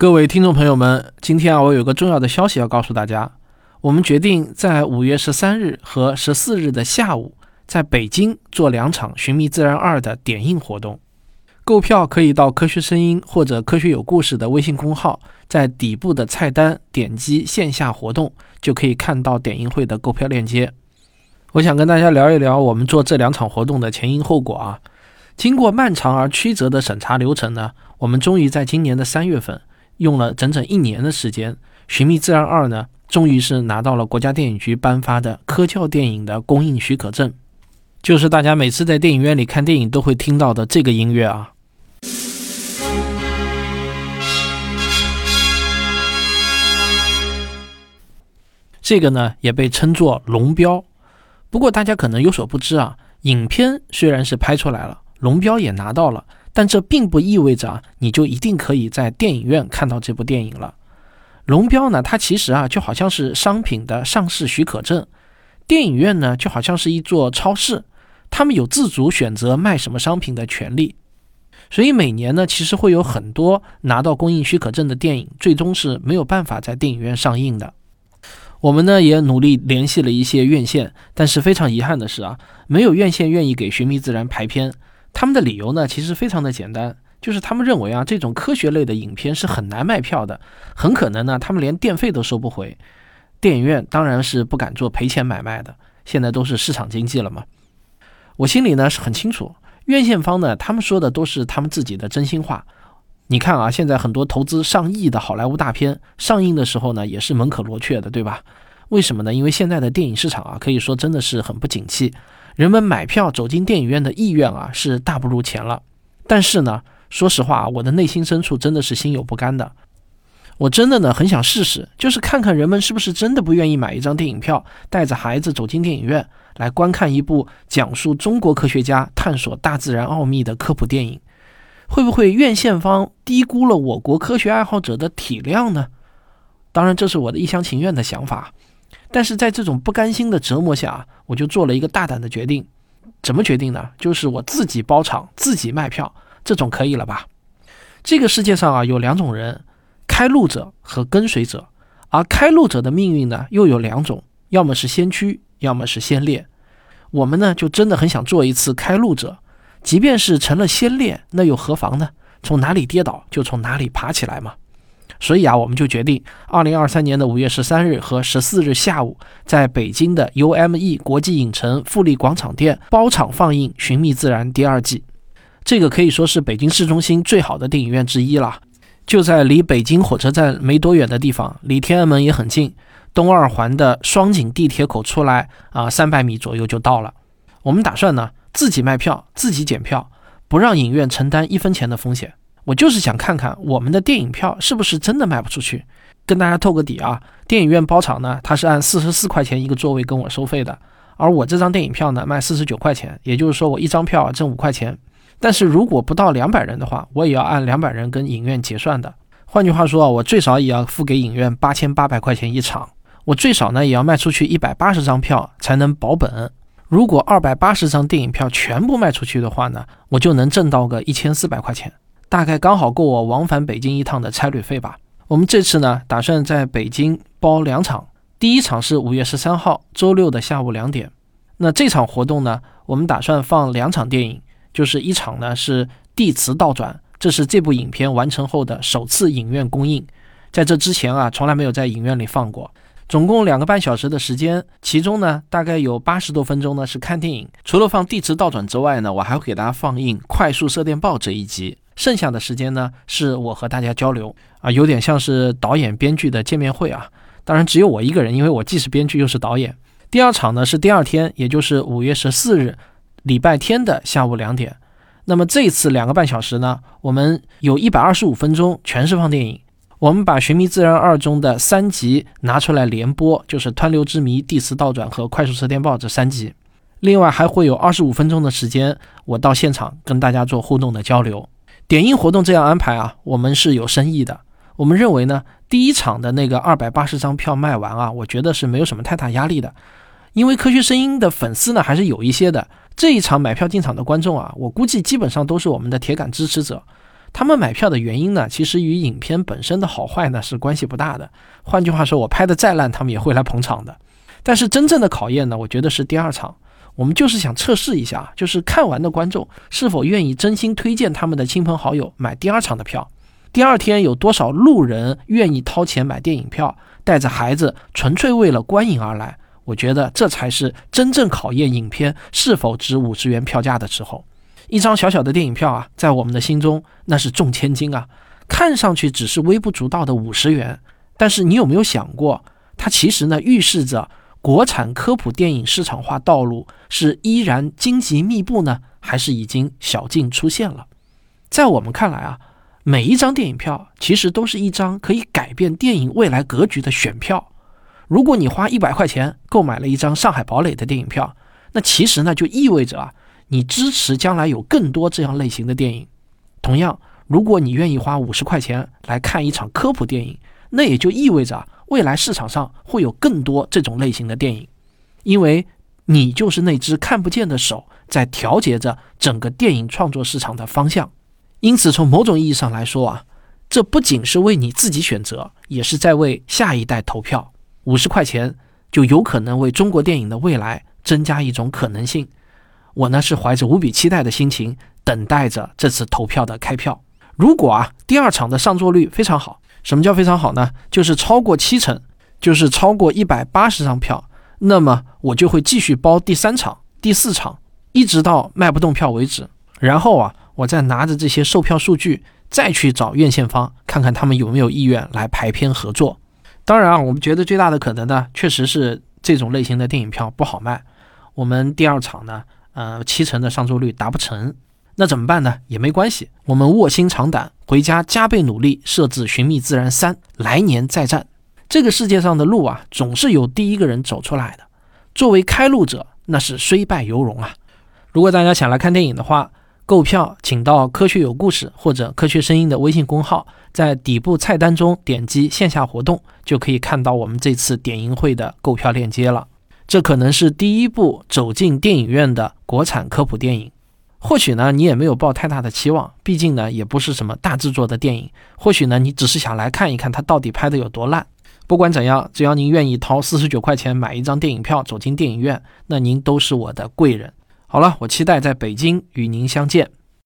各位听众朋友们，今天啊，我有个重要的消息要告诉大家。我们决定在五月十三日和十四日的下午，在北京做两场《寻觅自然二》的点映活动。购票可以到科学声音或者科学有故事的微信公号，在底部的菜单点击线下活动，就可以看到点映会的购票链接。我想跟大家聊一聊我们做这两场活动的前因后果啊。经过漫长而曲折的审查流程呢，我们终于在今年的三月份。用了整整一年的时间，《寻觅自然二》呢，终于是拿到了国家电影局颁发的科教电影的公映许可证，就是大家每次在电影院里看电影都会听到的这个音乐啊。这个呢也被称作龙标，不过大家可能有所不知啊，影片虽然是拍出来了，龙标也拿到了。但这并不意味着啊，你就一定可以在电影院看到这部电影了。龙标呢，它其实啊就好像是商品的上市许可证，电影院呢就好像是一座超市，他们有自主选择卖什么商品的权利。所以每年呢，其实会有很多拿到供应许可证的电影，最终是没有办法在电影院上映的。我们呢也努力联系了一些院线，但是非常遗憾的是啊，没有院线愿意给《寻觅自然》排片。他们的理由呢，其实非常的简单，就是他们认为啊，这种科学类的影片是很难卖票的，很可能呢，他们连电费都收不回。电影院当然是不敢做赔钱买卖的，现在都是市场经济了嘛。我心里呢是很清楚，院线方呢，他们说的都是他们自己的真心话。你看啊，现在很多投资上亿的好莱坞大片上映的时候呢，也是门可罗雀的，对吧？为什么呢？因为现在的电影市场啊，可以说真的是很不景气。人们买票走进电影院的意愿啊是大不如前了，但是呢，说实话，我的内心深处真的是心有不甘的。我真的呢很想试试，就是看看人们是不是真的不愿意买一张电影票，带着孩子走进电影院来观看一部讲述中国科学家探索大自然奥秘的科普电影，会不会院线方低估了我国科学爱好者的体量呢？当然，这是我的一厢情愿的想法。但是在这种不甘心的折磨下，我就做了一个大胆的决定。怎么决定呢？就是我自己包场，自己卖票，这种可以了吧？这个世界上啊，有两种人：开路者和跟随者。而开路者的命运呢，又有两种：要么是先驱，要么是先烈。我们呢，就真的很想做一次开路者，即便是成了先烈，那又何妨呢？从哪里跌倒就从哪里爬起来嘛。所以啊，我们就决定，二零二三年的五月十三日和十四日下午，在北京的 UME 国际影城富力广场店包场放映《寻觅自然》第二季。这个可以说是北京市中心最好的电影院之一了，就在离北京火车站没多远的地方，离天安门也很近。东二环的双井地铁口出来啊，三百米左右就到了。我们打算呢，自己卖票，自己检票，不让影院承担一分钱的风险。我就是想看看我们的电影票是不是真的卖不出去，跟大家透个底啊！电影院包场呢，它是按四十四块钱一个座位跟我收费的，而我这张电影票呢卖四十九块钱，也就是说我一张票挣五块钱。但是如果不到两百人的话，我也要按两百人跟影院结算的。换句话说，我最少也要付给影院八千八百块钱一场，我最少呢也要卖出去一百八十张票才能保本。如果二百八十张电影票全部卖出去的话呢，我就能挣到个一千四百块钱。大概刚好够我往返北京一趟的差旅费吧。我们这次呢，打算在北京包两场，第一场是五月十三号周六的下午两点。那这场活动呢，我们打算放两场电影，就是一场呢是地磁倒转，这是这部影片完成后的首次影院公映，在这之前啊，从来没有在影院里放过。总共两个半小时的时间，其中呢，大概有八十多分钟呢是看电影。除了放地磁倒转之外呢，我还会给大家放映快速射电报这一集。剩下的时间呢，是我和大家交流啊，有点像是导演编剧的见面会啊。当然只有我一个人，因为我既是编剧又是导演。第二场呢是第二天，也就是五月十四日，礼拜天的下午两点。那么这一次两个半小时呢，我们有一百二十五分钟全是放电影。我们把《寻觅自然二》中的三集拿出来连播，就是《湍流之谜》、地磁倒转和快速射电报这三集。另外还会有二十五分钟的时间，我到现场跟大家做互动的交流。点映活动这样安排啊，我们是有深意的。我们认为呢，第一场的那个二百八十张票卖完啊，我觉得是没有什么太大压力的，因为科学声音的粉丝呢还是有一些的。这一场买票进场的观众啊，我估计基本上都是我们的铁杆支持者。他们买票的原因呢，其实与影片本身的好坏呢是关系不大的。换句话说，我拍的再烂，他们也会来捧场的。但是真正的考验呢，我觉得是第二场。我们就是想测试一下，就是看完的观众是否愿意真心推荐他们的亲朋好友买第二场的票。第二天有多少路人愿意掏钱买电影票，带着孩子纯粹为了观影而来？我觉得这才是真正考验影片是否值五十元票价的时候。一张小小的电影票啊，在我们的心中那是重千金啊！看上去只是微不足道的五十元，但是你有没有想过，它其实呢预示着国产科普电影市场化道路是依然荆棘密布呢，还是已经小径出现了？在我们看来啊。每一张电影票其实都是一张可以改变电影未来格局的选票。如果你花一百块钱购买了一张《上海堡垒》的电影票，那其实呢就意味着啊，你支持将来有更多这样类型的电影。同样，如果你愿意花五十块钱来看一场科普电影，那也就意味着未来市场上会有更多这种类型的电影，因为你就是那只看不见的手，在调节着整个电影创作市场的方向。因此，从某种意义上来说啊，这不仅是为你自己选择，也是在为下一代投票。五十块钱就有可能为中国电影的未来增加一种可能性。我呢是怀着无比期待的心情等待着这次投票的开票。如果啊第二场的上座率非常好，什么叫非常好呢？就是超过七成，就是超过一百八十张票，那么我就会继续包第三场、第四场，一直到卖不动票为止。然后啊。我再拿着这些售票数据，再去找院线方，看看他们有没有意愿来排片合作。当然啊，我们觉得最大的可能呢，确实是这种类型的电影票不好卖。我们第二场呢，呃，七成的上座率达不成，那怎么办呢？也没关系，我们卧薪尝胆，回家加倍努力，设置《寻觅自然三》，来年再战。这个世界上的路啊，总是有第一个人走出来的。作为开路者，那是虽败犹荣啊。如果大家想来看电影的话，购票，请到“科学有故事”或者“科学声音”的微信公号，在底部菜单中点击线下活动，就可以看到我们这次点映会的购票链接了。这可能是第一部走进电影院的国产科普电影。或许呢，你也没有抱太大的期望，毕竟呢，也不是什么大制作的电影。或许呢，你只是想来看一看它到底拍的有多烂。不管怎样，只要您愿意掏四十九块钱买一张电影票走进电影院，那您都是我的贵人。好了，我期待在北京与您相见。